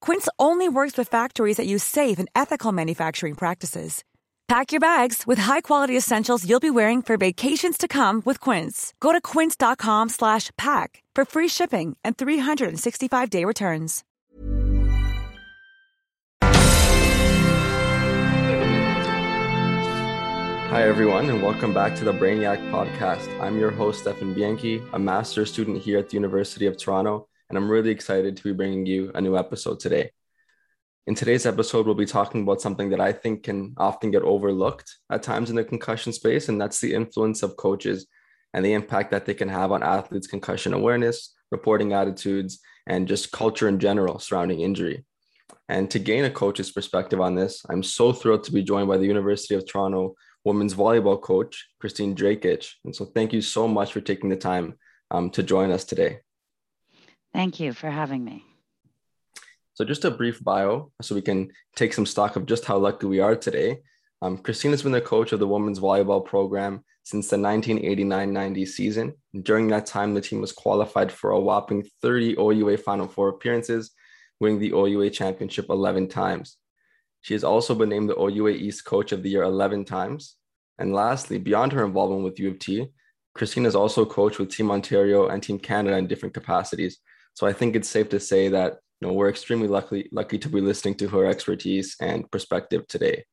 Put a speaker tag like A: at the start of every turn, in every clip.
A: Quince only works with factories that use safe and ethical manufacturing practices. Pack your bags with high-quality essentials you'll be wearing for vacations to come with Quince. Go to quince.com/pack for free shipping and 365-day returns.
B: Hi, everyone, and welcome back to the Brainiac Podcast. I'm your host, Stefan Bianchi, a master's student here at the University of Toronto, and I'm really excited to be bringing you a new episode today. In today's episode, we'll be talking about something that I think can often get overlooked at times in the concussion space, and that's the influence of coaches and the impact that they can have on athletes' concussion awareness, reporting attitudes, and just culture in general surrounding injury. And to gain a coach's perspective on this, I'm so thrilled to be joined by the University of Toronto women's volleyball coach, Kristine Drakich. And so thank you so much for taking the time um, to join us today.
C: Thank you for having me.
B: So, just a brief bio so we can take some stock of just how lucky we are today. Um, Kristine has been the coach of the women's volleyball program since the 1989 90 season. During that time, the team was qualified for a whopping 30 OUA Final Four appearances, winning the OUA championship 11 times. She has also been named the OUA East Coach of the Year 11 times. And lastly, beyond her involvement with U of T, Kristine has also coached with Team Ontario and Team Canada in different capacities. So I think it's safe to say that you know we're extremely lucky lucky to be listening to her expertise and perspective today.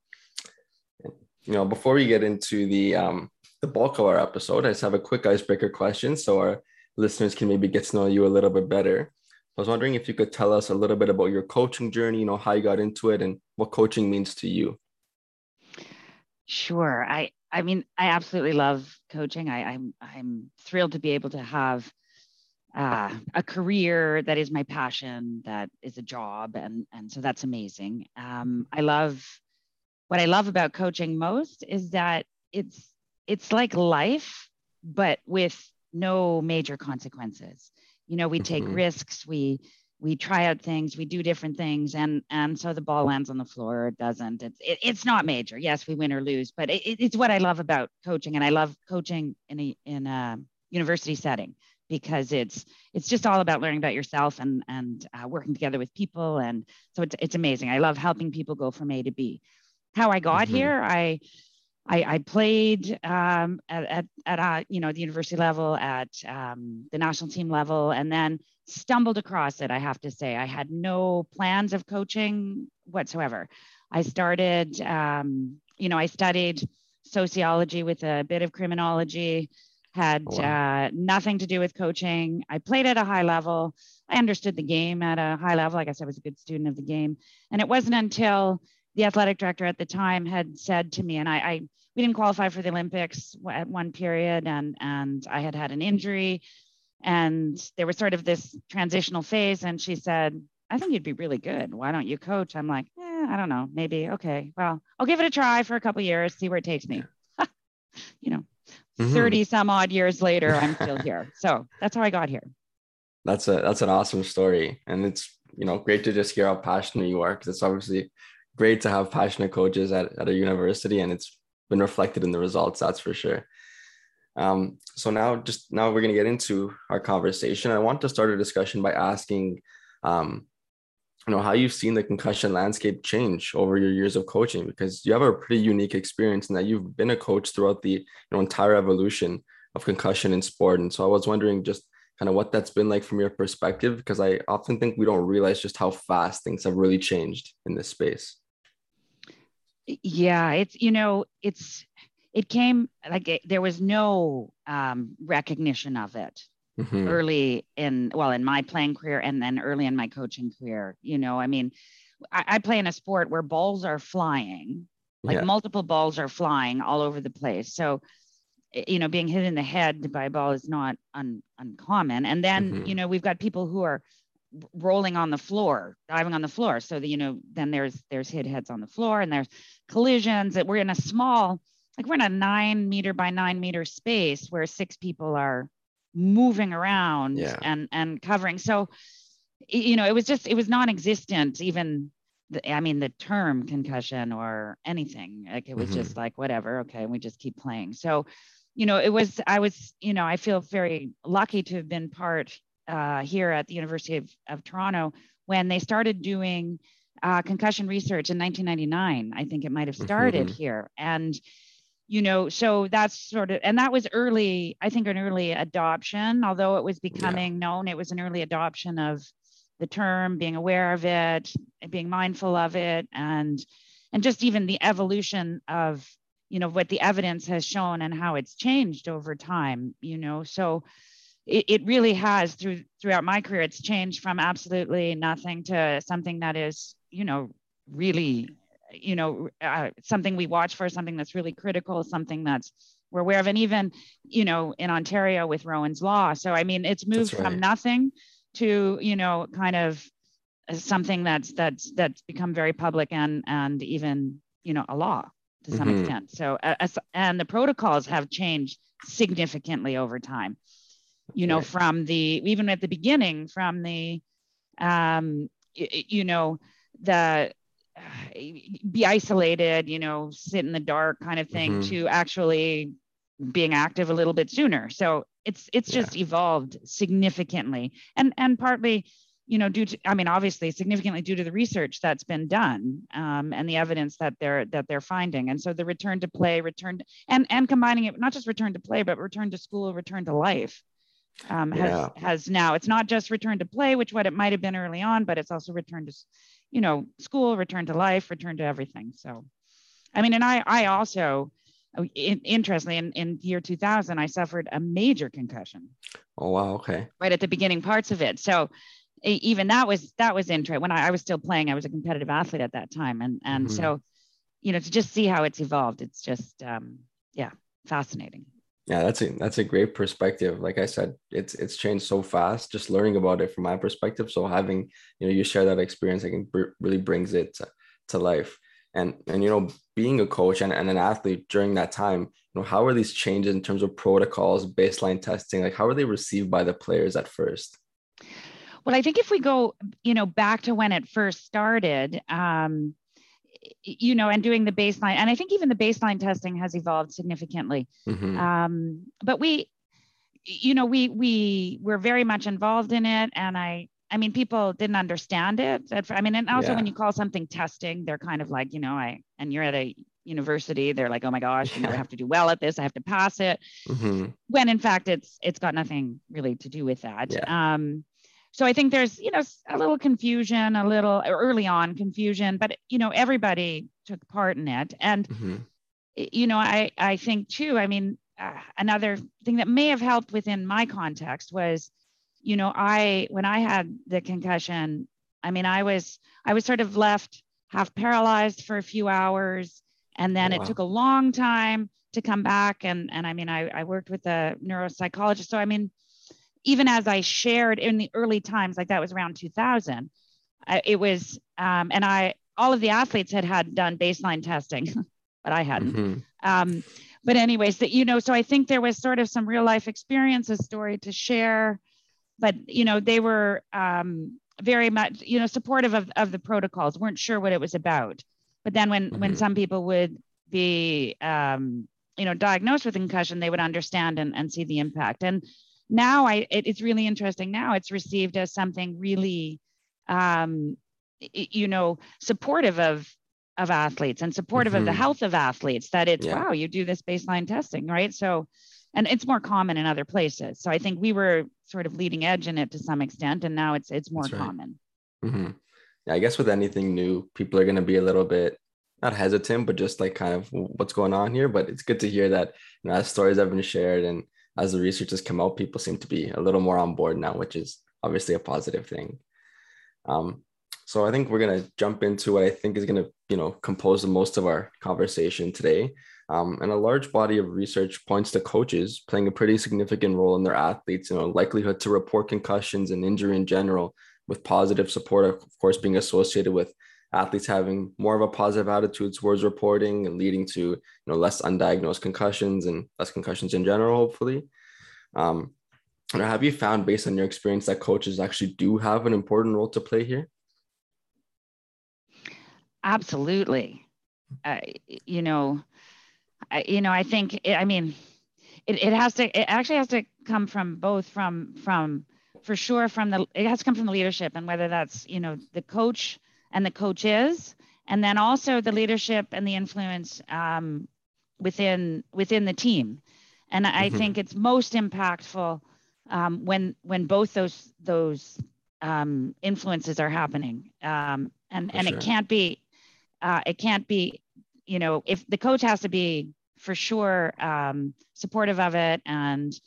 B: You know, before we get into the um, the bulk of our episode, I just have a quick icebreaker question so our listeners can maybe get to know you a little bit better. I was wondering if you could tell us a little bit about your coaching journey, you know, how you got into it and what coaching means to you.
C: Sure. I I mean, I absolutely love coaching. I, I'm I'm thrilled to be able to have uh, a career that is my passion, that is a job, and and so that's amazing. Um, I love what I love about coaching most is that it's it's like life, but with no major consequences. You know, we take mm-hmm. risks, we we try out things, we do different things, and and so the ball lands on the floor or it doesn't. It's it, it's not major. Yes, we win or lose, but it, it's what I love about coaching, and I love coaching in a in a university setting because it's it's just all about learning about yourself and and uh, working together with people and so it's, it's amazing i love helping people go from a to b how i got mm-hmm. here i I, I played um, at, at, at uh, you know the university level, at um, the national team level, and then stumbled across it. I have to say, I had no plans of coaching whatsoever. I started, um, you know, I studied sociology with a bit of criminology, had oh, wow. uh, nothing to do with coaching. I played at a high level. I understood the game at a high level. I guess I was a good student of the game. And it wasn't until the athletic director at the time had said to me, and I, I we didn't qualify for the Olympics at one period, and and I had had an injury, and there was sort of this transitional phase. And she said, "I think you'd be really good. Why don't you coach?" I'm like, eh, I don't know, maybe okay. Well, I'll give it a try for a couple years, see where it takes me. you know, mm-hmm. 30 some odd years later, I'm still here. So that's how I got here.
B: That's a that's an awesome story. And it's you know great to just hear how passionate you are because it's obviously great to have passionate coaches at, at a university and it's been reflected in the results, that's for sure. Um, so now just now we're going to get into our conversation. I want to start a discussion by asking um, you know how you've seen the concussion landscape change over your years of coaching because you have a pretty unique experience in that you've been a coach throughout the you know entire evolution of concussion in sport. And so i was wondering just kind of what that's been like from your perspective because i often think we don't realize just how fast things have really changed in this space.
C: Yeah it's you know it's it came like it, there was no um, recognition of it mm-hmm. early in well in my playing career and then early in my coaching career you know i mean i, I play in a sport where balls are flying like yeah. multiple balls are flying all over the place so you know being hit in the head by a ball is not un, uncommon and then mm-hmm. you know we've got people who are rolling on the floor diving on the floor so that you know then there's there's hit heads on the floor and there's collisions that we're in a small like we're in a nine meter by nine meter space where six people are moving around yeah. and and covering so you know it was just it was non-existent even the, i mean the term concussion or anything like it was mm-hmm. just like whatever okay we just keep playing so you know it was i was you know i feel very lucky to have been part uh, here at the university of, of toronto when they started doing uh, concussion research in 1999 i think it might have started mm-hmm. here and you know so that's sort of and that was early i think an early adoption although it was becoming yeah. known it was an early adoption of the term being aware of it being mindful of it and and just even the evolution of you know what the evidence has shown and how it's changed over time you know so it, it really has through throughout my career it's changed from absolutely nothing to something that is you know really you know uh, something we watch for something that's really critical something that's we're aware of and even you know in ontario with rowan's law so i mean it's moved right. from nothing to you know kind of something that's that's that's become very public and and even you know a law to some mm-hmm. extent so uh, and the protocols have changed significantly over time you know right. from the even at the beginning from the um you know the be isolated, you know, sit in the dark kind of thing mm-hmm. to actually being active a little bit sooner. So it's it's just yeah. evolved significantly. And and partly, you know, due to I mean, obviously significantly due to the research that's been done um, and the evidence that they're that they're finding. And so the return to play, return to, and and combining it not just return to play, but return to school, return to life. Um, has yeah. has now it's not just return to play, which what it might have been early on, but it's also return to you know, school, return to life, return to everything. So, I mean, and I, I also, uh, in, interestingly, in, in year 2000, I suffered a major concussion.
B: Oh, wow. Okay.
C: Right at the beginning parts of it. So even that was, that was interesting when I, I was still playing, I was a competitive athlete at that time. And, and mm-hmm. so, you know, to just see how it's evolved, it's just, um, yeah, fascinating
B: yeah that's a that's a great perspective. Like i said it's it's changed so fast just learning about it from my perspective. So having you know you share that experience i think really brings it to, to life. And and you know being a coach and, and an athlete during that time you know how are these changes in terms of protocols baseline testing like how are they received by the players at first?
C: Well i think if we go you know back to when it first started um you know, and doing the baseline. And I think even the baseline testing has evolved significantly. Mm-hmm. Um, but we, you know, we we were very much involved in it, and I, I mean, people didn't understand it. I mean, and also yeah. when you call something testing, they're kind of like, you know, I and you're at a university, they're like, oh my gosh, you know, I have to do well at this, I have to pass it. Mm-hmm. When in fact, it's it's got nothing really to do with that. Yeah. Um, so I think there's, you know, a little confusion, a little early on confusion, but you know, everybody took part in it. And mm-hmm. you know, I I think too. I mean, uh, another thing that may have helped within my context was, you know, I when I had the concussion, I mean, I was I was sort of left half paralyzed for a few hours, and then oh, wow. it took a long time to come back. And and I mean, I I worked with a neuropsychologist, so I mean even as I shared in the early times, like that was around 2000, I, it was, um, and I, all of the athletes had had done baseline testing, but I hadn't. Mm-hmm. Um, but anyways, that you know, so I think there was sort of some real life experience, a story to share, but you know, they were um, very much, you know, supportive of, of the protocols, weren't sure what it was about. But then when mm-hmm. when some people would be um, you know diagnosed with concussion, they would understand and, and see the impact. And now I it, it's really interesting now it's received as something really um, you know supportive of of athletes and supportive mm-hmm. of the mm-hmm. health of athletes that it's yeah. wow you do this baseline testing right so and it's more common in other places so i think we were sort of leading edge in it to some extent and now it's it's more right. common
B: mm-hmm. yeah i guess with anything new people are going to be a little bit not hesitant but just like kind of what's going on here but it's good to hear that you know as stories have been shared and as the research has come out people seem to be a little more on board now which is obviously a positive thing um, so I think we're gonna jump into what I think is gonna, you know, compose the most of our conversation today. Um, and a large body of research points to coaches playing a pretty significant role in their athletes, you know, likelihood to report concussions and injury in general, with positive support, of course, being associated with athletes having more of a positive attitude towards reporting and leading to you know less undiagnosed concussions and less concussions in general, hopefully. Um, have you found, based on your experience, that coaches actually do have an important role to play here?
C: Absolutely. Uh, you know, I, you know, I think, it, I mean, it, it has to, it actually has to come from both from, from, for sure from the, it has to come from the leadership and whether that's, you know, the coach and the coaches, and then also the leadership and the influence um, within, within the team. And I mm-hmm. think it's most impactful um, when, when both those, those um, influences are happening. Um, and, and sure. it can't be, uh, it can't be, you know, if the coach has to be for sure um, supportive of it and,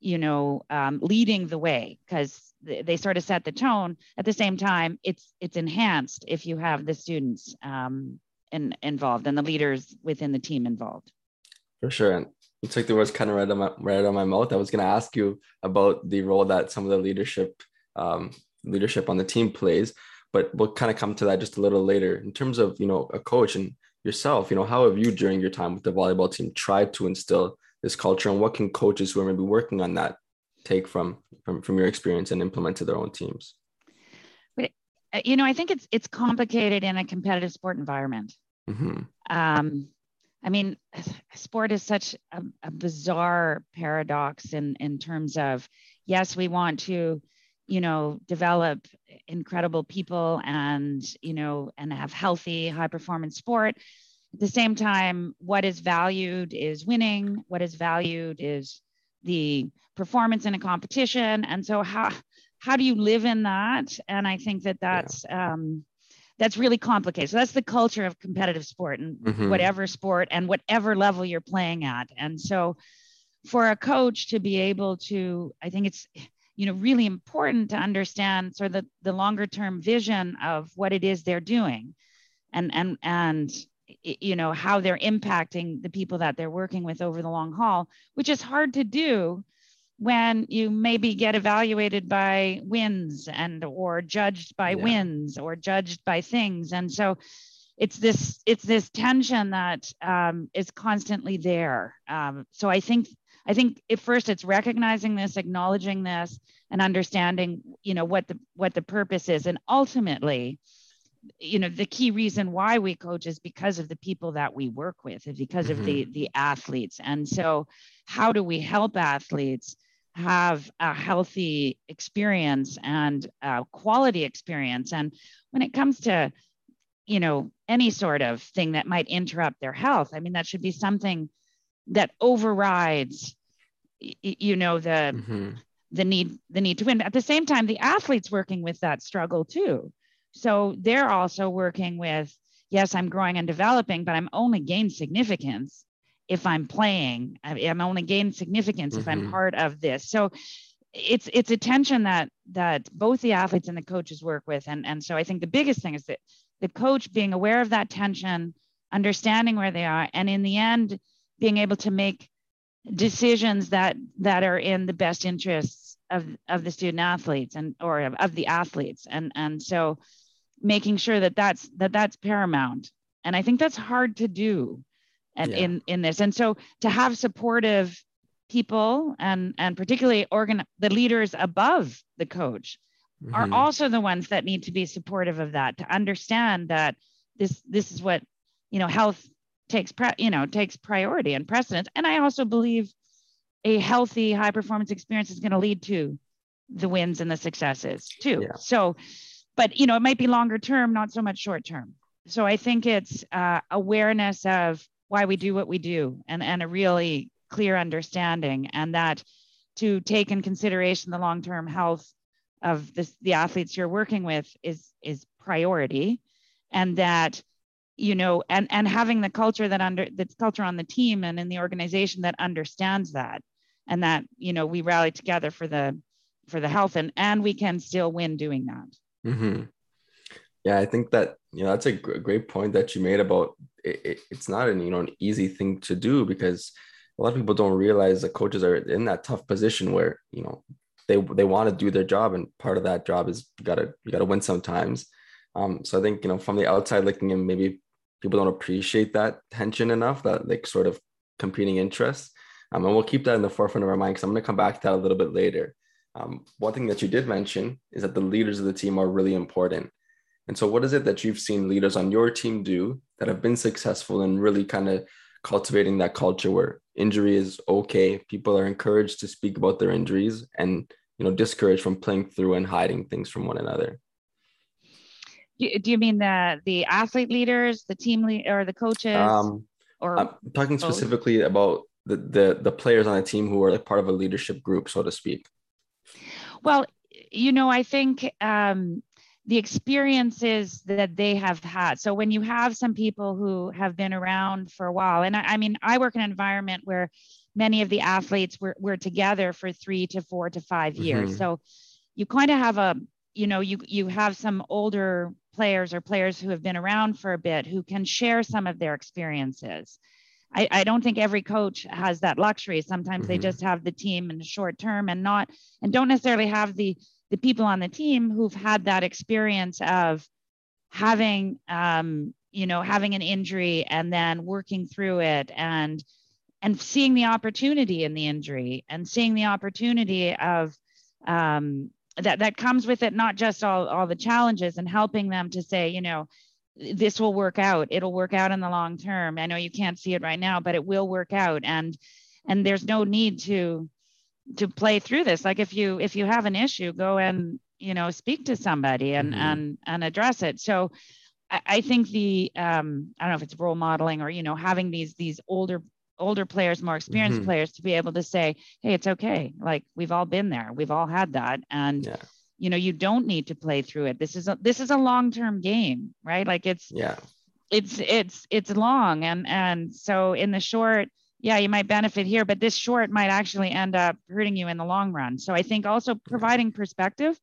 C: you know, um, leading the way because they, they, sort of set the tone. At the same time, it's it's enhanced if you have the students um, in, involved and the leaders within the team involved.
B: For sure. And you took the words kind of right on my right on my mouth. I was going to ask you about the role that some of the leadership um, leadership on the team plays but we'll kind of come to that just a little later in terms of you know a coach and yourself you know how have you during your time with the volleyball team tried to instill this culture and what can coaches who are maybe working on that take from from, from your experience and implement to their own teams
C: uh, you know i think it's it's complicated in a competitive sport environment mm-hmm. um, i mean sport is such a, a bizarre paradox in in terms of yes we want to you know develop incredible people and you know and have healthy high performance sport at the same time what is valued is winning what is valued is the performance in a competition. And so how how do you live in that? And i think that that's yeah. um that's really complicated. So that's the culture of competitive sport and mm-hmm. whatever sport and whatever level you're playing at. And so for a coach to be able to i think it's you know really important to understand sort of the, the longer term vision of what it is they're doing. And and and you know how they're impacting the people that they're working with over the long haul which is hard to do when you maybe get evaluated by wins and or judged by yeah. wins or judged by things. And so it's this it's this tension that um, is constantly there. Um, so i think I think at first it's recognizing this, acknowledging this, and understanding, you know, what the what the purpose is, and ultimately, you know, the key reason why we coach is because of the people that we work with, is because mm-hmm. of the the athletes. And so, how do we help athletes? have a healthy experience and a quality experience and when it comes to you know any sort of thing that might interrupt their health i mean that should be something that overrides you know the mm-hmm. the need the need to win at the same time the athletes working with that struggle too so they're also working with yes i'm growing and developing but i'm only gain significance if i'm playing i'm only gain significance mm-hmm. if i'm mm-hmm. part of this so it's it's a tension that that both the athletes and the coaches work with and and so i think the biggest thing is that the coach being aware of that tension understanding where they are and in the end being able to make decisions that that are in the best interests of of the student athletes and or of, of the athletes and and so making sure that that's that that's paramount and i think that's hard to do and yeah. in in this and so to have supportive people and and particularly organ the leaders above the coach mm-hmm. are also the ones that need to be supportive of that to understand that this this is what you know health takes pre- you know takes priority and precedence and i also believe a healthy high performance experience is going to lead to the wins and the successes too yeah. so but you know, it might be longer term, not so much short term. So I think it's uh, awareness of why we do what we do and, and a really clear understanding and that to take in consideration the long-term health of this, the athletes you're working with is is priority and that you know and and having the culture that under that's culture on the team and in the organization that understands that and that you know we rally together for the for the health and and we can still win doing that
B: mm-hmm. yeah i think that you know that's a great point that you made about it, it, it's not an you know an easy thing to do because a lot of people don't realize that coaches are in that tough position where you know they they want to do their job and part of that job is you gotta you gotta win sometimes. Um, so i think you know from the outside looking in maybe people don't appreciate that tension enough that like sort of competing interests. Um, and we'll keep that in the forefront of our mind because i'm going to come back to that a little bit later um, one thing that you did mention is that the leaders of the team are really important and so what is it that you've seen leaders on your team do that have been successful in really kind of cultivating that culture where injury is okay people are encouraged to speak about their injuries and you know discouraged from playing through and hiding things from one another
C: do you mean the the athlete leaders, the team lead, or the coaches? Um,
B: or I'm talking specifically both? about the, the the players on a team who are like part of a leadership group, so to speak.
C: Well, you know, I think um, the experiences that they have had. So when you have some people who have been around for a while, and I, I mean, I work in an environment where many of the athletes were, were together for three to four to five years. Mm-hmm. So you kind of have a, you know, you you have some older players or players who have been around for a bit who can share some of their experiences. I, I don't think every coach has that luxury. Sometimes mm-hmm. they just have the team in the short term and not and don't necessarily have the the people on the team who've had that experience of having um, you know having an injury and then working through it and and seeing the opportunity in the injury and seeing the opportunity of um, that that comes with it not just all all the challenges and helping them to say you know this will work out it'll work out in the long term i know you can't see it right now but it will work out and and there's no need to to play through this like if you if you have an issue go and you know speak to somebody and mm-hmm. and and address it so I, I think the um i don't know if it's role modeling or you know having these these older older players, more experienced mm-hmm. players to be able to say, hey, it's okay. Like we've all been there. We've all had that. And yeah. You know, you don't need to play through it. This is a this is a long-term game, right? Like it's
B: yeah,
C: it's it's it's long. And and so in the short, yeah, you might benefit here, but this short might actually end up hurting you in the long run. So I think also providing perspective,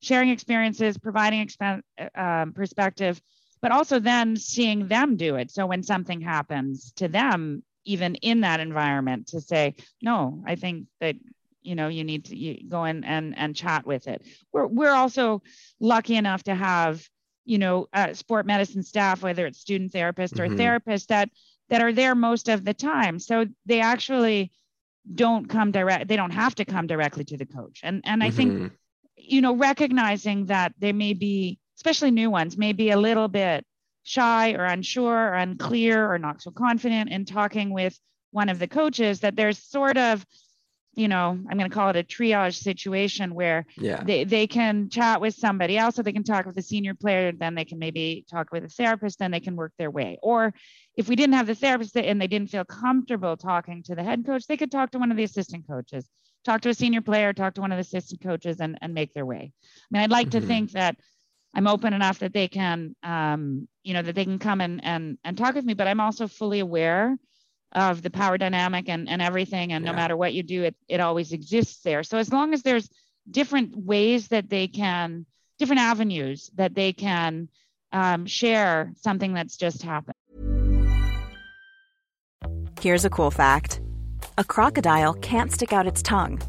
C: sharing experiences, providing expen- um, perspective, but also then seeing them do it. So when something happens to them, even in that environment to say no i think that you know you need to you go in and and chat with it we're we're also lucky enough to have you know uh, sport medicine staff whether it's student therapist or mm-hmm. therapist that that are there most of the time so they actually don't come direct they don't have to come directly to the coach and and i mm-hmm. think you know recognizing that there may be especially new ones may be a little bit shy or unsure or unclear or not so confident in talking with one of the coaches that there's sort of you know i'm going to call it a triage situation where
B: yeah.
C: they, they can chat with somebody else or they can talk with a senior player then they can maybe talk with a therapist then they can work their way or if we didn't have the therapist and they didn't feel comfortable talking to the head coach they could talk to one of the assistant coaches talk to a senior player talk to one of the assistant coaches and, and make their way i mean i'd like mm-hmm. to think that I'm open enough that they can, um, you know, that they can come and, and, and talk with me, but I'm also fully aware of the power dynamic and, and everything. And yeah. no matter what you do, it, it always exists there. So as long as there's different ways that they can, different avenues that they can um, share something that's just happened.
A: Here's a cool fact. A crocodile can't stick out its tongue.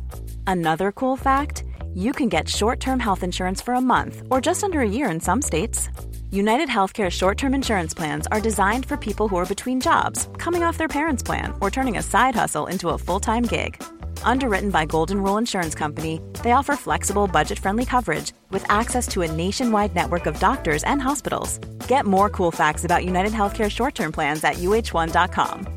A: Another cool fact, you can get short-term health insurance for a month or just under a year in some states. United Healthcare short term insurance plans are designed for people who are between jobs, coming off their parents' plan, or turning a side hustle into a full time gig. Underwritten by Golden Rule Insurance Company, they offer flexible, budget friendly coverage with access to a nationwide network of doctors and hospitals. Get more cool facts about United Healthcare short term plans at uh1.com.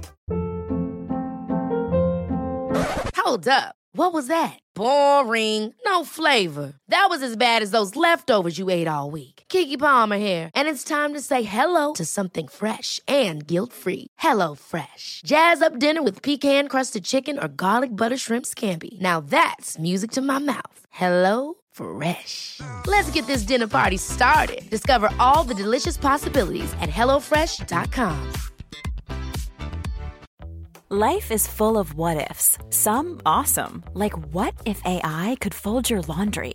D: Hold up. What was that? Boring. No flavor. That was as bad as those leftovers you ate all week. Keke Palmer here, and it's time to say hello to something fresh and guilt-free. Hello Fresh. Jazz up dinner with pecan-crusted chicken or garlic butter shrimp scampi. Now that's music to my mouth. Hello Fresh. Let's get this dinner party started. Discover all the delicious possibilities at hellofresh.com.
A: Life is full of what ifs. Some awesome, like what if AI could fold your laundry?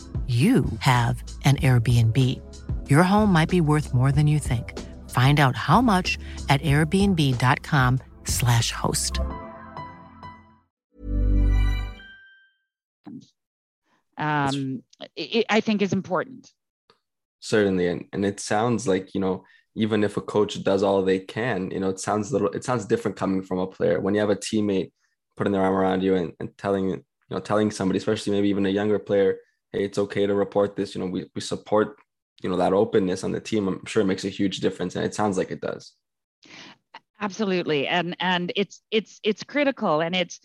E: you have an Airbnb. Your home might be worth more than you think. Find out how much at airbnb.com/slash host.
C: Um, it, I think is important.
B: Certainly, and, and it sounds like you know even if a coach does all they can, you know it sounds a little it sounds different coming from a player when you have a teammate putting their arm around you and, and telling you know telling somebody, especially maybe even a younger player hey, it's okay to report this. You know, we, we support, you know, that openness on the team. I'm sure it makes a huge difference. And it sounds like it does.
C: Absolutely. And and it's it's it's critical. And it's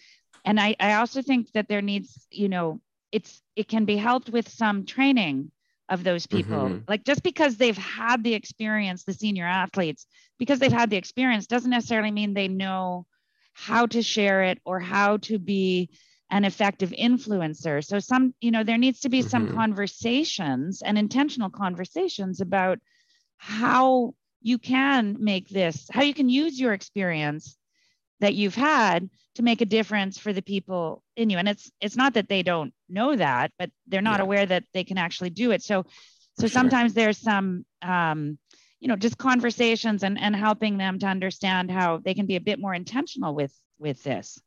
C: and I, I also think that there needs, you know, it's it can be helped with some training of those people. Mm-hmm. Like just because they've had the experience, the senior athletes, because they've had the experience doesn't necessarily mean they know how to share it or how to be an effective influencer. So some, you know, there needs to be mm-hmm. some conversations and intentional conversations about how you can make this, how you can use your experience that you've had to make a difference for the people in you. And it's it's not that they don't know that, but they're not yeah. aware that they can actually do it. So so sure. sometimes there's some um, you know, just conversations and and helping them to understand how they can be a bit more intentional with with this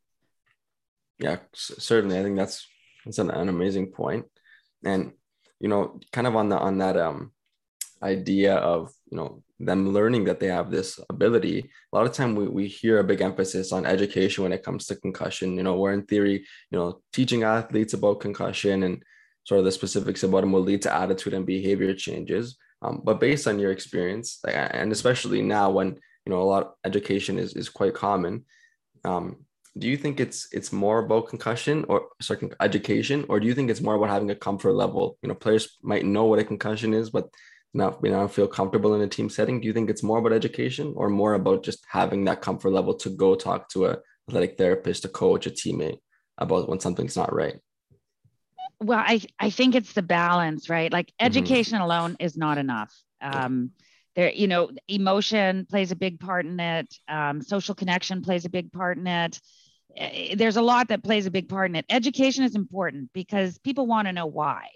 B: yeah certainly. I think that's that's an, an amazing point. And you know kind of on the on that um idea of you know them learning that they have this ability a lot of time we, we hear a big emphasis on education when it comes to concussion. You know where in theory you know teaching athletes about concussion and sort of the specifics about them will lead to attitude and behavior changes. Um, but based on your experience and especially now when you know a lot of education is, is quite common um, do you think it's it's more about concussion or sorry education? Or do you think it's more about having a comfort level? You know players might know what a concussion is but not you know feel comfortable in a team setting. Do you think it's more about education or more about just having that comfort level to go talk to a athletic therapist a coach a teammate about when something's not right?
C: Well i i think it's the balance right? Like mm-hmm. education mm-hmm. alone is not enough. Um there you know emotion plays a big part in it. Um, social connection plays a big part in it. Eh, there's a lot that plays a big part in it. Education is important because people want to know why,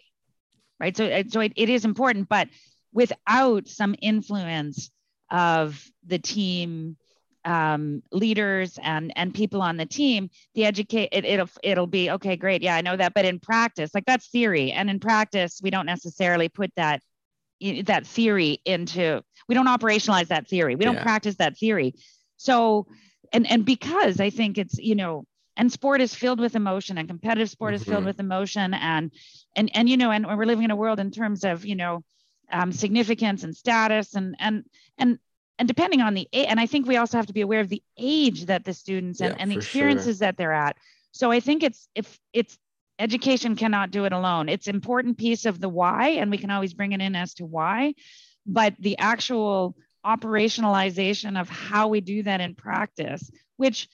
C: right? So, eh, so it, it is important, but without some influence of the team um, leaders and and people on the team, the educate it, it'll it'll be okay, great, yeah, I know that, but in practice, like that's theory, and in practice, we don't necessarily put that that theory into we don't operationalize that theory, we don't yeah. practice that theory, so and and because I think it's you know and sport is filled with emotion and competitive sport mm-hmm. is filled mm-hmm. with emotion and and and you know and we're living in a world in terms of you know um, significance and status and and and and depending on the and I think we also have to be aware of the age that the students and, yeah, and the experiences sure. that they're at. So I think it's if it's education cannot do it alone. It's important piece of the why, and we can always bring it in as to why, but the actual operationalization of how we do that in practice, which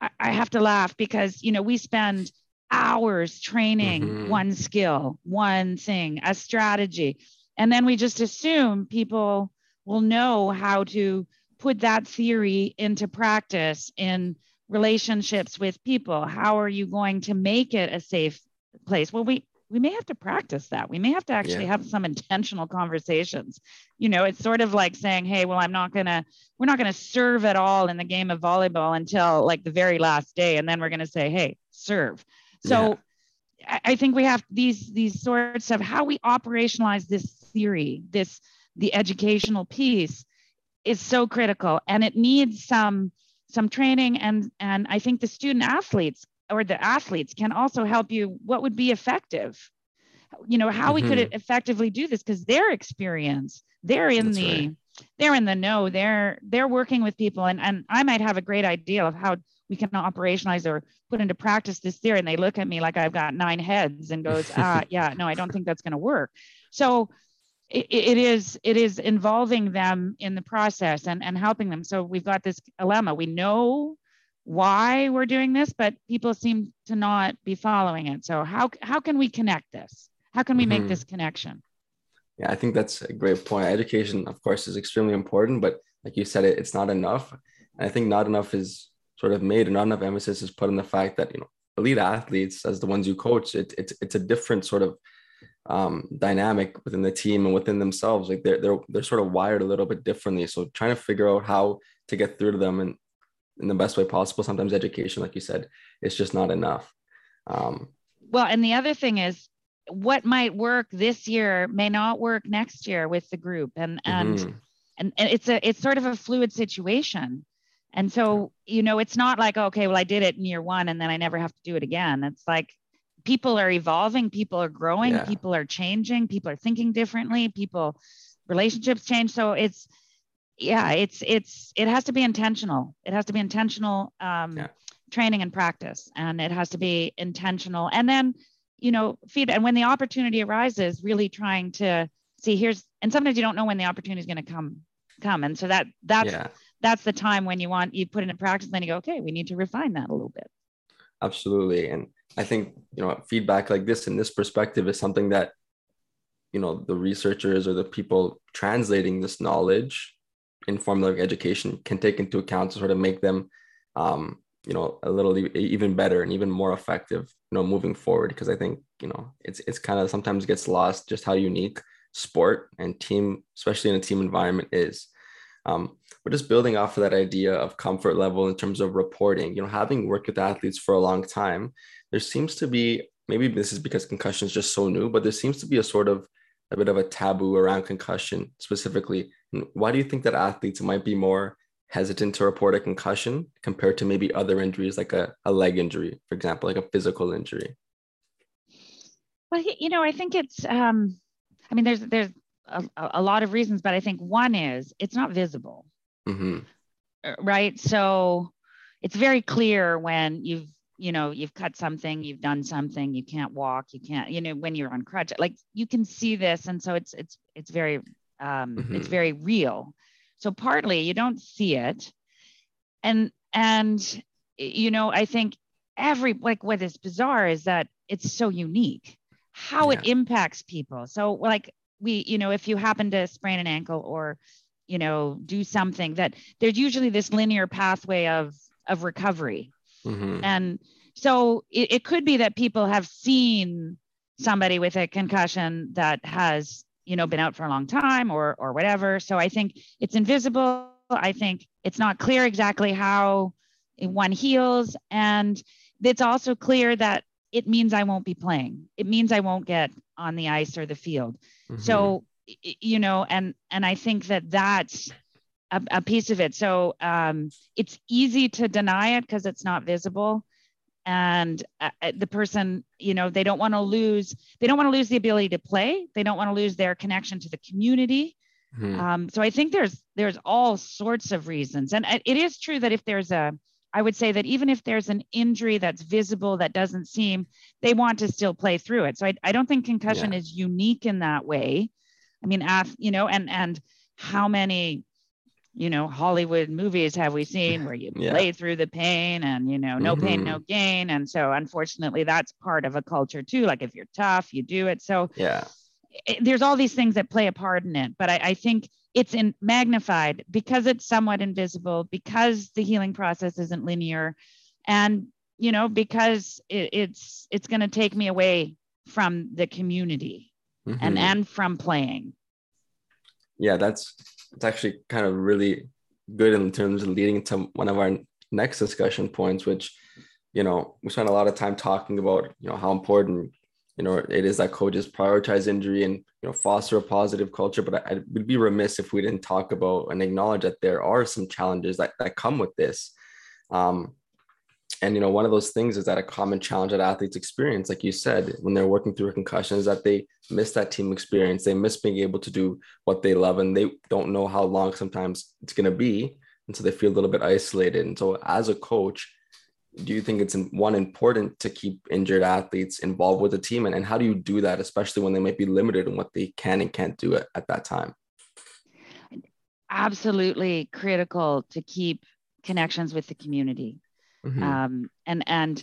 C: I, I have to laugh because, you know, we spend hours training mm-hmm. one skill, one thing, a strategy. And then we just assume people will know how to put that theory into practice in relationships with people? How are you going to make it a safe place? Well we we may have to practice that. We may have to actually yeah. have some intentional conversations. You know it's sort of like saying hey well i'm not going to we're not going to serve at all in the game of volleyball until like the very last day and then we're going to say hey serve so yeah. I, I think we have these these sorts of how we operationalize this theory this the educational piece is so critical and it needs some some training and and i think the student athletes or the athletes can also help you what would be effective you know how mm-hmm. we could mm-hmm. effectively do this because their experience they're in That's the right. they're in the know they're they're working with people and and i might have a great idea of how we can operationalize or put into practice this theory and they look at me like i've got nine heads and goes ah yeah no i don't think that's going to work so it, it is it is involving them in the process and and helping them. So we've got this dilemma we know why we're doing this but people seem to not be following it. So how how can we connect this? How can we make mm-hmm. this connection?
B: Yeah i think that's a great point. Education of course is extremely important but like you said it, it's not enough. And i think not enough is sort of made and not enough emphasis is put on the fact that you know elite athletes as the ones you coach it, it's it's a different sort of um, dynamic within the team and within themselves. Like they're they're they're sort of wired a little bit differently. So trying to figure out how to get through to them and in the best way possible. Sometimes education, like you said, is just not enough. Um,
C: well, and the other thing is what might work this year may not work next year with the group and and mm-hmm. and, and it's a it's sort of a fluid situation and so you know it's not like okay well i did it in year one and then i never have to do it again it's like people are evolving, people are growing, yeah. people are changing, people are thinking differently, people relationships change. So it's yeah, it's it's it has to be intentional. It has to be intentional um, yeah. training and practice, and it has to be intentional. And then you know feed and when the opportunity arises, really trying to see here's and sometimes you don't know when the opportunity is going to come come, and so that that's yeah. that's the time when you want you put it in practice. And then you go, okay, we need to refine that a little bit.
B: Absolutely, and I think you know feedback like this in this perspective is something that you know the researchers or the people translating this knowledge in formulaic education can take into account to sort of make them um, you know a little even better and even more effective you know moving forward. Because I think you know it's it's kind of sometimes gets lost just how unique sport and team especially in a team environment is. Um, but just building off of that idea of comfort level in terms of reporting you know having worked with athletes for a long time there seems to be maybe this is because concussion is just so new, but there seems to be a sort of a bit of a taboo around concussion specifically. Why do you think that athletes might be more hesitant to report a concussion compared to maybe other injuries like a, a leg injury, for example, like a physical injury?
C: Well, you know, I think it's, um, I mean, there's, there's a, a lot of reasons, but I think one is it's not visible. Mm-hmm. Uh, right. So it's very clear when you've you know you've cut something you've done something you can't walk you can't you know when you're on crutch like you can see this and so it's it's it's very um mm-hmm. it's very real so partly you don't see it and and you know i think every like what is bizarre is that it's so unique how yeah. it impacts people so like we you know if you happen to sprain an ankle or you know do something that there's usually this linear pathway of of recovery Mm-hmm. And so it, it could be that people have seen somebody with a concussion that has, you know, been out for a long time or or whatever. So I think it's invisible. I think it's not clear exactly how one heals. And it's also clear that it means I won't be playing. It means I won't get on the ice or the field. Mm-hmm. So, you know, and and I think that that's a, a piece of it. So um, it's easy to deny it because it's not visible. And uh, uh, the person, you know, they don't want to lose, they don't want to lose the ability to play. They don't want to lose their connection to the community. Mm-hmm. Um, so I think there's there's all sorts of reasons, and it is true that if there's a, I would say that even if there's an injury that's visible that doesn't seem, they want to still play through it. So I, I don't think concussion yeah. is unique in that way. I mean, af, you know, and and how many you know hollywood movies have we seen where you yeah. play through the pain and you know no mm-hmm. pain no gain. And so unfortunately that's part of a culture too. Like if you're tough you do it. So
B: yeah.
C: it, there's all these things that play a part in it. But I, I think it's in magnified because it's somewhat invisible because the healing process isn't linear and you know because it, it's it's going to take me away from the community mm-hmm. and and from playing.
B: Yeah that's it's actually kind of really good in terms of leading to one of our next discussion points which you know we spent a lot of time talking about you know how important you know it is that coaches prioritize injury and you know foster a positive culture. But I, I would be remiss if we didn't talk about and acknowledge that there are some challenges that, that come with this. Um, and you know one of those things is that a common challenge that athletes experience like you said when they're working through a concussion is that they miss that team experience. They miss being able to do what they love and they don't know how long sometimes it's going to be and so they feel a little bit isolated. And so as a coach do you think it's one important to keep injured athletes involved with the team? And, and how do you do that especially when they might be limited in what they can and can't do at, at that time?
C: Absolutely critical to keep connections with the community mm-hmm. um, and and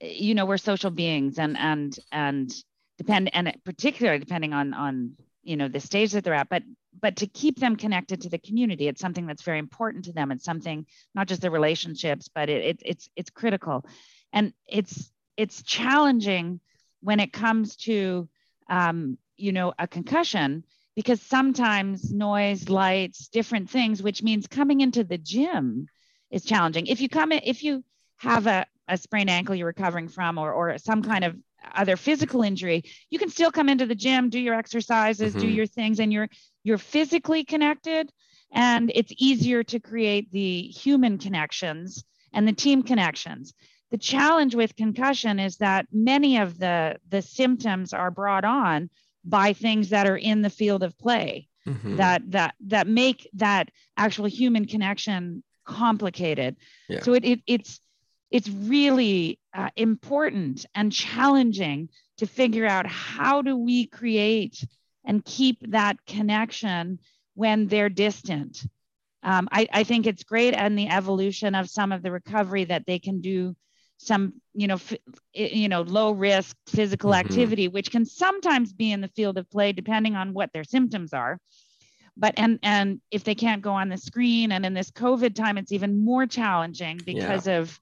C: you know we're social beings and and and depend and particularly depending on on you know the stage that they're at but but to keep them connected to the community it's something that's very important to them it's something not just the relationships but it, it it's it's critical and it's it's challenging when it comes to um, you know a concussion because sometimes noise lights different things which means coming into the gym is challenging if you come in if you have a, a sprained ankle you're recovering from or, or some kind of other physical injury you can still come into the gym do your exercises mm-hmm. do your things and you're you're physically connected and it's easier to create the human connections and the team connections the challenge with concussion is that many of the the symptoms are brought on by things that are in the field of play mm-hmm. that that that make that actual human connection complicated yeah. so it, it it's it's really uh, important and challenging to figure out how do we create and keep that connection when they're distant. Um, I, I, think it's great and the evolution of some of the recovery that they can do some you know f- you know low risk physical mm-hmm. activity which can sometimes be in the field of play depending on what their symptoms are but and and if they can't go on the screen and in this covid time it's even more challenging because yeah. of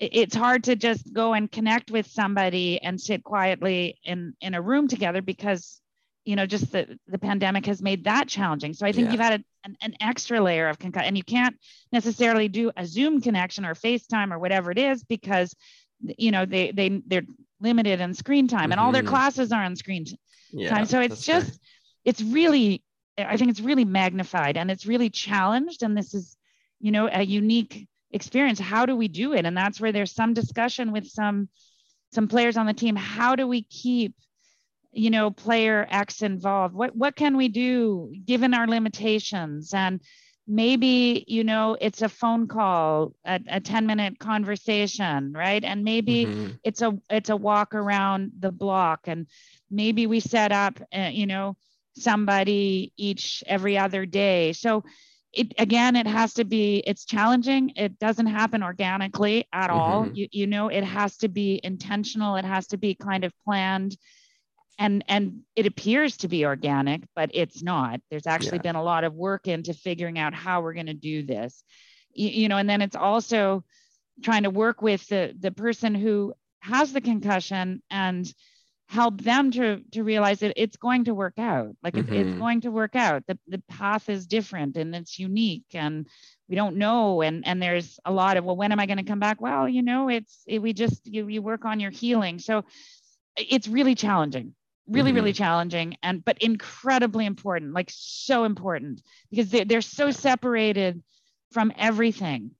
C: it's hard to just go and connect with somebody and sit quietly in in a room together because you know just the the pandemic has made that challenging so i think yeah. you've had a, an, an, extra layer of concussion and you can't necessarily do a zoom connection or facetime or whatever it is because you know they they they're limited in screen time mm-hmm. and all their mm-hmm. classes are on screen yeah, time so it's just fair. it's really i think it's really magnified and it's really challenged. And this is you know a unique experience. How do we do it? And that's where there's some discussion with some some players on the team. How do we keep you know player x involved? What what can we do given our limitations? And maybe you know it's a phone call a, a 10 minute conversation right? And maybe mm-hmm. it's a it's a walk around the block. And maybe we set up uh, you know somebody each every other day. So it again it has to be it's challenging. It doesn't happen organically at mm-hmm. all you, you know it has to be intentional. It has to be kind of planned. And and it appears to be organic but it's not. There's actually yeah. been a lot of work into figuring out how we're going to do this. You, you know and then it's also trying to work with the the person who has the concussion and help them to to realize that it's going to work out. Like mm-hmm. it's going to work out. The, the path is different and it's unique and we don't know. And and there's a lot of well when am i going to come back? Well you know it's it, we just you, you work on your healing. So it's really challenging really mm-hmm. really challenging and but incredibly important like so important because they, they're so separated from everything.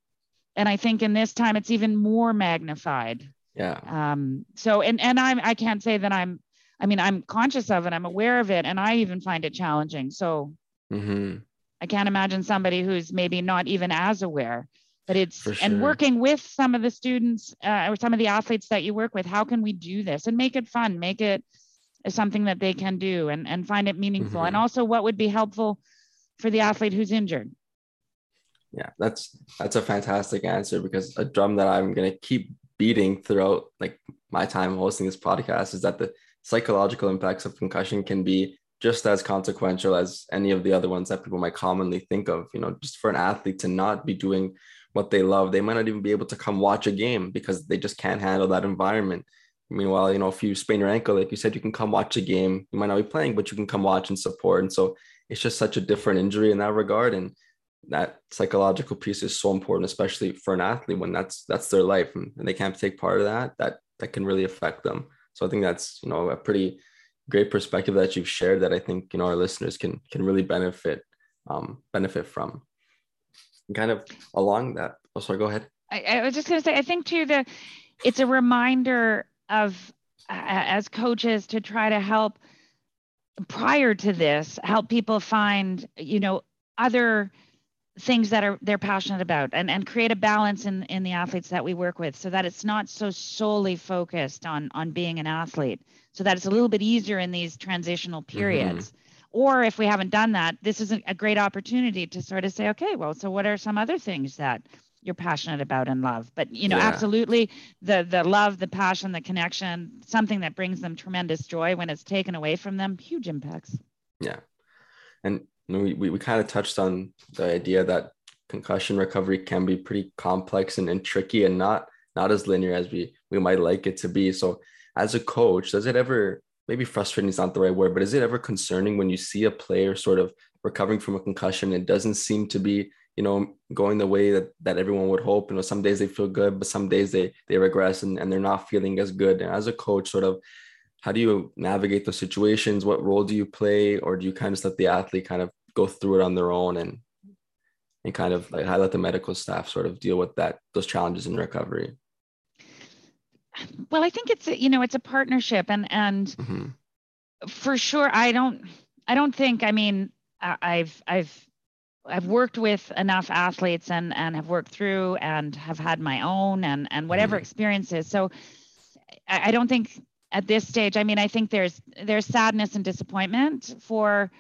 C: And i think in this time it's even more magnified
B: yeah.
C: Um, so and and I'm I can't say that I'm I mean I'm conscious of it, I'm aware of it, and I even find it challenging. So mm-hmm. I can't imagine somebody who's maybe not even as aware. But it's sure. and working with some of the students uh, or some of the athletes that you work with, how can we do this and make it fun, make it something that they can do and, and find it meaningful. Mm-hmm. And also what would be helpful for the athlete who's injured.
B: Yeah, that's that's a fantastic answer because a drum that I'm gonna keep beating throughout like my time hosting this podcast is that the psychological impacts of concussion can be just as consequential as any of the other ones that people might commonly think of. You know, just for an athlete to not be doing what they love, they might not even be able to come watch a game because they just can't handle that environment. Meanwhile, you know, if you sprain your ankle, like you said, you can come watch a game. You might not be playing, but you can come watch and support. And so it's just such a different injury in that regard. And that psychological piece is so important, especially for an athlete when that's that's their life and, they can't take part of that. That that can really affect them. So I think that's you know a pretty great perspective that you've shared that I think you know our listeners can can really benefit um, benefit from. And kind of along that. Oh, sorry. Go ahead.
C: I, I was just going to say, I think too the it's a reminder of uh, as coaches to try to help prior to this help people find you know other things that are they're passionate about and, and create a balance in in the athletes that we work with so that it's not so solely focused on on being an athlete so that it's a little bit easier in these transitional mm-hmm. periods mm-hmm. or if we haven't done that this is a great opportunity to sort of say okay well so what are some other things that you're passionate about and love but you know yeah. absolutely the the love the passion the connection something that brings them tremendous joy when it's taken away from them huge impacts
B: yeah and we, we, we kind of touched on the idea that concussion recovery can be pretty complex and, and tricky and not not as linear as we we might like it to be so as a coach does it ever maybe frustrating is not the right word but is it ever concerning when you see a player sort of recovering from a concussion it doesn't seem to be you know, going the way that, that everyone would hope. You know, some days they feel good, but some days they they regress and, and they're not feeling as good. And as a coach, sort of how do you navigate those situations? What role do you play? Or do you kind of let the athlete kind of go through it on their own and and kind of like highlight the medical staff sort of deal with that those challenges in recovery?
C: Well, I think it's a, you know it's a partnership and and mm-hmm. for sure I don't I don't think I mean I've I've I've worked with enough athletes and and have worked through and have had my own and and whatever mm-hmm. experiences. So I, I don't think at this stage. I mean, I think there's there's sadness and disappointment for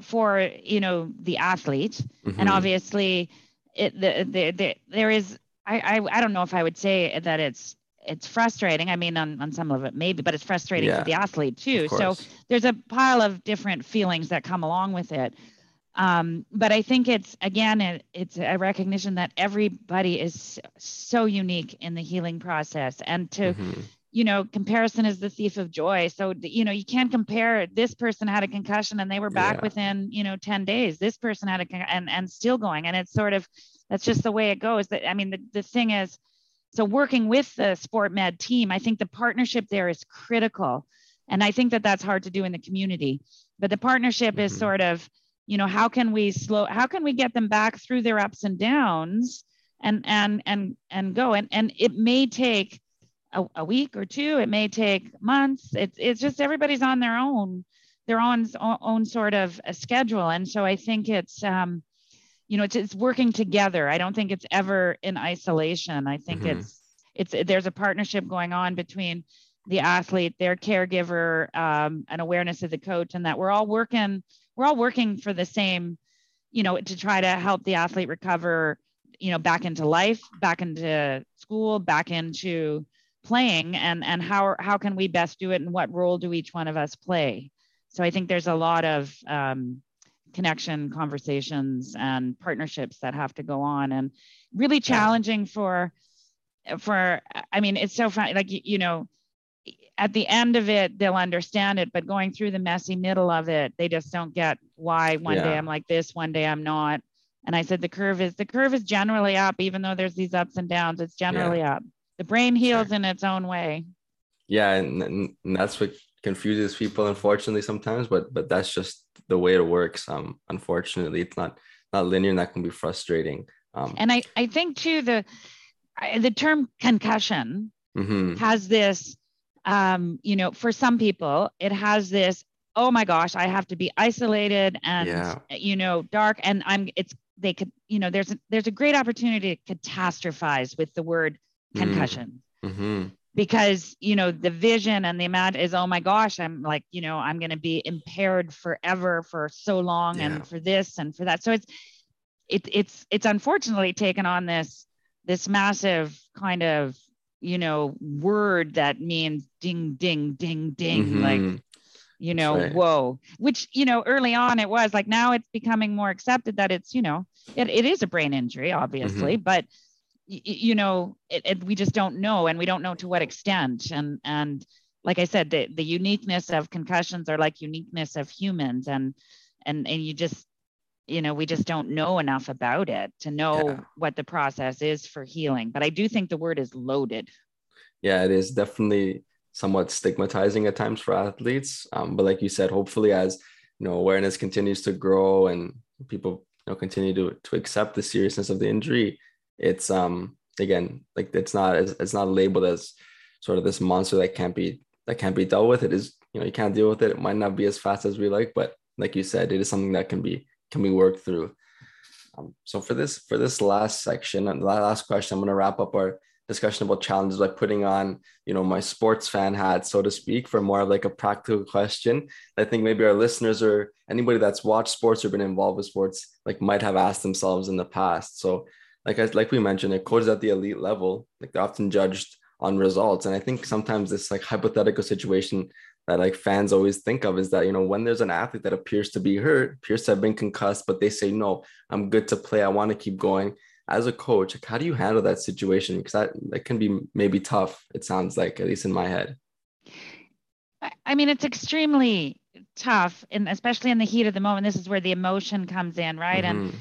C: for you know the athlete, mm-hmm. and obviously it the, the, the there is I, I I don't know if I would say that it's it's frustrating. I mean, on, on some of it maybe, but it's frustrating yeah, for the athlete too. So there's a pile of different feelings that come along with it. Um, but I think it's again, it, it's a recognition that everybody is so unique in the healing process, and to, mm-hmm. You know, comparison is the thief of joy. So you know, you can't compare. This person had a concussion and they were back yeah. within you know 10 days. This person had a con- and and still going, and it's sort of that's just the way it goes. That I mean, the the thing is, so working with the sport med team, I think the partnership there is critical, and I think that that's hard to do in the community. But the partnership mm-hmm. is sort of you know how can we slow how can we get them back through their ups and downs and and and and go and and it may take a, a week or two it may take months. It's it's just everybody's on their own their own own sort of a schedule. And so i think it's um you know it's, it's working together. I don't think it's ever in isolation. I think mm-hmm. it's it's there's a partnership going on between the athlete their caregiver um, an awareness of the coach and that we're all working we're all working for the same, you know, to try to help the athlete recover, you know, back into life, back into school, back into playing and and how how can we best do it and what role do each one of us play so i think there's a lot of um, connection conversations and partnerships that have to go on and really challenging for for i mean it's so fun like you know at the end of it, they'll understand it, but going through the messy middle of it, they just don't get why one yeah. day I'm like this, one day I'm not. And I said the curve is the curve is generally up, even though there's these ups and downs. It's generally yeah. up. The brain heals in its own way.
B: Yeah, and, and that's what confuses people, unfortunately, sometimes. But but that's just the way it works. Um, unfortunately, it's not not linear, and that can be frustrating. Um,
C: and I I think too the the term concussion mm-hmm. has this um, you know, for some people, it has this, oh my gosh, I have to be isolated and, yeah. you know, dark. And I'm, it's, they could, you know, there's a, there's a great opportunity to catastrophize with the word mm. concussion. Mm-hmm. Because, you know, the vision and the amount is, oh my gosh, I'm like, you know, I'm going to be impaired forever for so long yeah. and for this and for that. So it's, it, it's, it's unfortunately taken on this, this massive kind of you know, word that means ding, ding, ding, ding. Mm-hmm. Like, you know right. whoa which you know early on it was like now it's becoming more accepted that it's you know it, it is a brain injury obviously mm-hmm. but y- you know it, it, we just don't know and we don't know to what extent and and like i said the, the uniqueness of concussions are like uniqueness of humans and and and you just you know we just don't know enough about it to know yeah. what the process is for healing but i do think the word is loaded
B: yeah it is definitely somewhat stigmatizing at times for athletes. Um, but like you said, hopefully as you know awareness continues to grow and people you know continue to to accept the seriousness of the injury, it's um again like it's not as it's not labeled as sort of this monster that can't be that can't be dealt with. It is you know you can't deal with it. It might not be as fast as we like, but like you said, it is something that can be can be worked through. Um, so for this for this last section and last question, I'm going to wrap up our discussion about challenges by putting on you know my sports fan hat so to speak for more of like a practical question i think maybe our listeners or anybody that's watched sports or been involved with sports like might have asked themselves in the past so like I, like we mentioned it coaches at the elite level like they're often judged on results and i think sometimes this like hypothetical situation that like fans always think of is that you know when there's an athlete that appears to be hurt appears to have been concussed but they say no i'm good to play i want to keep going as a coach, like how do you handle that situation? Because that, that can be maybe tough, it sounds like, at least in my head.
C: I mean, it's extremely tough, and especially in the heat of the moment. This is where the emotion comes in, right? Mm-hmm.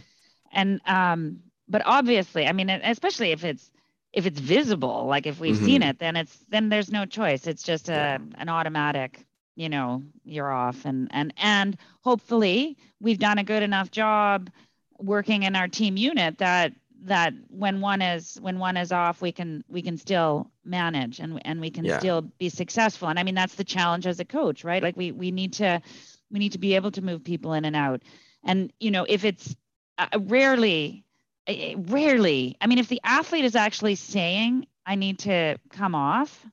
C: And and um, but obviously, I mean, especially if it's if it's visible, like if we've mm-hmm. seen it, then it's then there's no choice. It's just a an automatic, you know, you're off, and and and hopefully we've done a good enough job working in our team unit that that when one is when one is off we can we can still manage and and we can yeah. still be successful and i mean that's the challenge as a coach right like we we need to we need to be able to move people in and out and you know if it's uh, rarely uh, rarely i mean if the athlete is actually saying i need to come off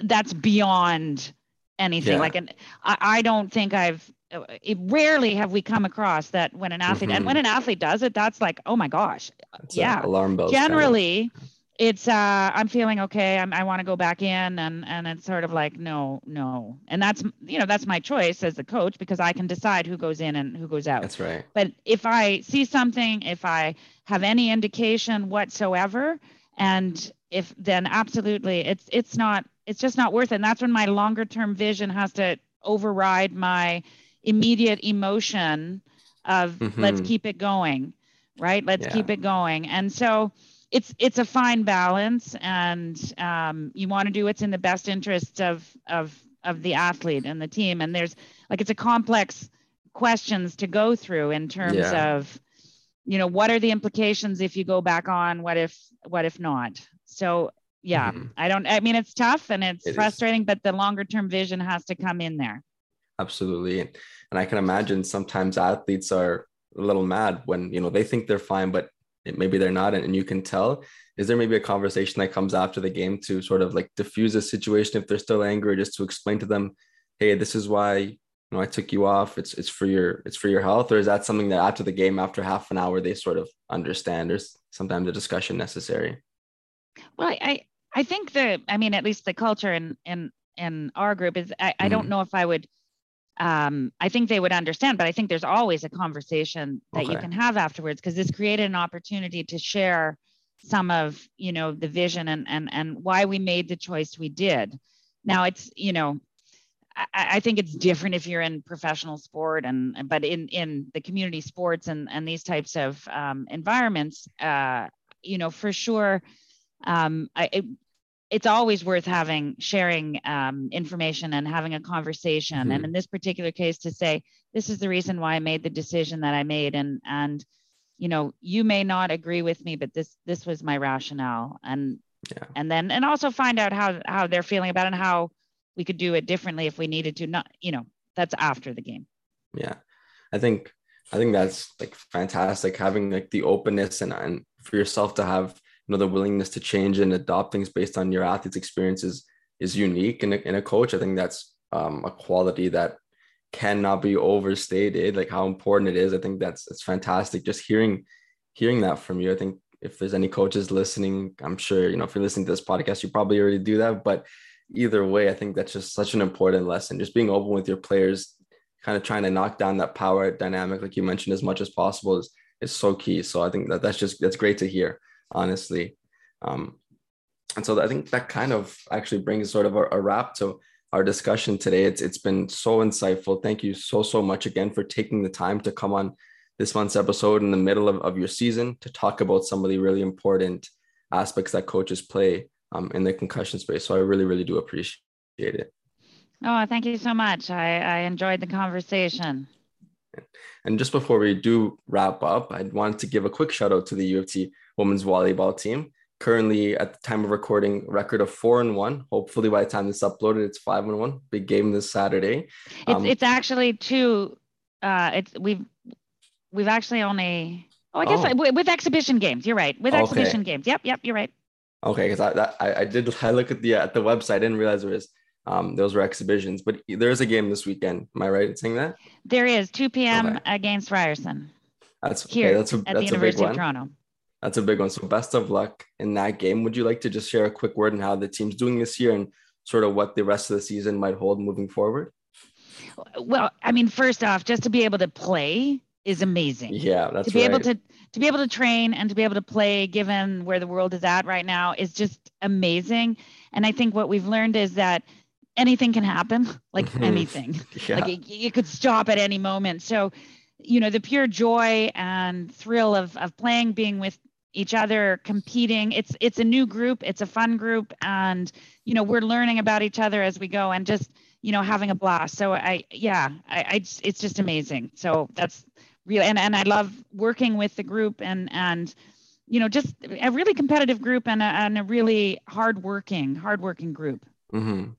C: that's beyond anything yeah. like and I, I don't think i've uh, it, rarely have we come across that when an athlete mm-hmm. and when an athlete does it that's like oh my gosh yeah
B: alarm bells
C: generally kind of. It's uh i'm feeling okay I'm, i want to go back in and and it's sort of like no no. And that's you know that's my choice as the coach because i can decide who goes in and who goes out.
B: That's right.
C: But if i see something if i have any indication whatsoever and if then absolutely it's it's not it's just not worth it. And that's when my longer term vision has to override my immediate emotion of mm-hmm. let's keep it going right? Let's yeah. keep it going. And so it's it's a fine balance and um, you want to do what's in the best interests of of of the athlete and the team and there's like it's a complex questions to go through in terms yeah. of you know what are the implications if you go back on what if what if not so yeah mm-hmm. i don't i mean it's tough and it's it frustrating is. but the longer term vision has to come in there
B: absolutely and i can imagine sometimes athletes are a little mad when you know they think they're fine but maybe they're not and you can tell. Is there maybe a conversation that comes after the game to sort of like diffuse a situation if they're still angry just to explain to them hey this is why you know i took you off. It's it's for your it's for your health or is that something that after the game after half an hour they sort of understand or sometimes a discussion necessary?
C: Well i i think the i mean at least the culture in in in our group is i, I don't mm-hmm. know if i would um, I think they would understand, but I think there's always a conversation that okay. you can have afterwards because this created an opportunity to share some of you know the vision and and and why we made the choice we did. Now it's you know I, I think it's different if you're in professional sport and but in in the community sports and and these types of um, environments, uh, you know for sure. Um, I, it, it's always worth having sharing um, information and having a conversation mm-hmm. and in this particular case to say this is the reason why i made the decision that i made and and you know you may not agree with me but this this was my rationale and yeah. and then and also find out how how they're feeling about it and how we could do it differently if we needed to not you know that's after the game
B: yeah i think i think that's like fantastic having like the openness and and for yourself to have you know the willingness to change and adopt things based on your athlete's experiences is unique. In a, in a coach i think that's um, a quality that cannot be overstated like how important it is. I think that's it's fantastic just hearing hearing that from you. I think if there's any coaches listening i'm sure you know if you're listening to this podcast you probably already do that. But either way, I think that's just such an important lesson. Just being open with your players, kind of trying to knock down that power dynamic, like you mentioned, as much as possible is is so key. So I think that that's just that's great to hear, honestly. Um, and so I think that kind of actually brings sort of a, a wrap to our discussion today. It's it's been so insightful. Thank you so so much again for taking the time to come on this month's episode in the middle of, of your season to talk about some of the really important aspects that coaches play um, in the concussion space. So I really, really do appreciate it.
C: Oh, thank you so much. I, I enjoyed the conversation.
B: And just before we do wrap up, I wanted to give a quick shout out to the U of T women's volleyball team. Currently at the time of recording record of four and one. Hopefully by the time this uploaded it's five and one. Big game this saturday.
C: Um, it's, it's actually two uh it's we've we've actually only oh i guess oh. I, with exhibition games. You're right. With okay. exhibition games. Yep yep you're right.
B: Okay because I, I i did i look at the at the website. I didn't realize there was um, those were exhibitions, but there is a game this weekend. Am I right in saying that?
C: There is 2 p.m. Okay. against Ryerson.
B: That's here okay, that's a, at that's the
C: University
B: of
C: Toronto.
B: That's a big one. So best of luck in that game. Would you like to just share a quick word on how the team's doing this year and sort of what the rest of the season might hold moving forward?
C: Well, I mean, first off, just to be able to play is amazing.
B: Yeah, that's
C: to be
B: right.
C: able to to be able to train and to be able to play given where the world is at right now is just amazing. And I think what we've learned is that anything can happen, like mm-hmm. anything. Yeah. Like it, it could stop at any moment. So you know the pure joy and thrill of of playing being with each other competing it's it's a new group it's a fun group and you know we're learning about each other as we go and just you know having a blast so i yeah i, I it's just amazing so that's real and, and i love working with the group and and you know just a really competitive group and a, and a really hardworking hardworking group
B: mm-hmm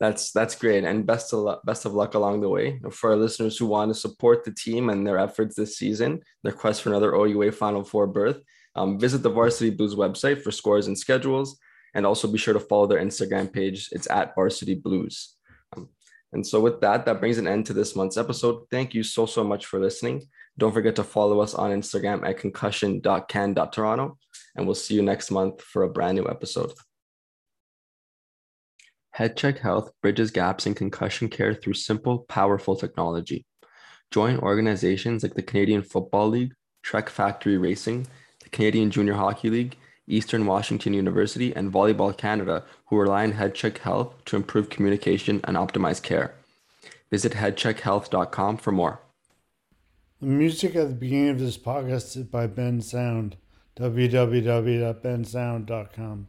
B: that's that's great. And best of luck best of luck along the way. For our listeners who want to support the team and their efforts this season their quest for another oua final four berth um, visit the varsity blues website for scores and schedules. And also be sure to follow their instagram page. It's at varsity blues. Um, and so with that that brings an end to this month's episode. Thank you so so much for listening. Don't forget to follow us on instagram at concussion.can.toronto and we'll see you next month for a brand new episode HeadCheck Health bridges gaps in concussion care through simple, powerful technology. Join organizations like the Canadian Football League, Trek Factory Racing, the Canadian Junior Hockey League, Eastern Washington University, and Volleyball Canada, who rely on HeadCheck Health to improve communication and optimize care. Visit headcheckhealth.com for more.
F: The music at the beginning of this podcast is by Bensound. www.bensound.com.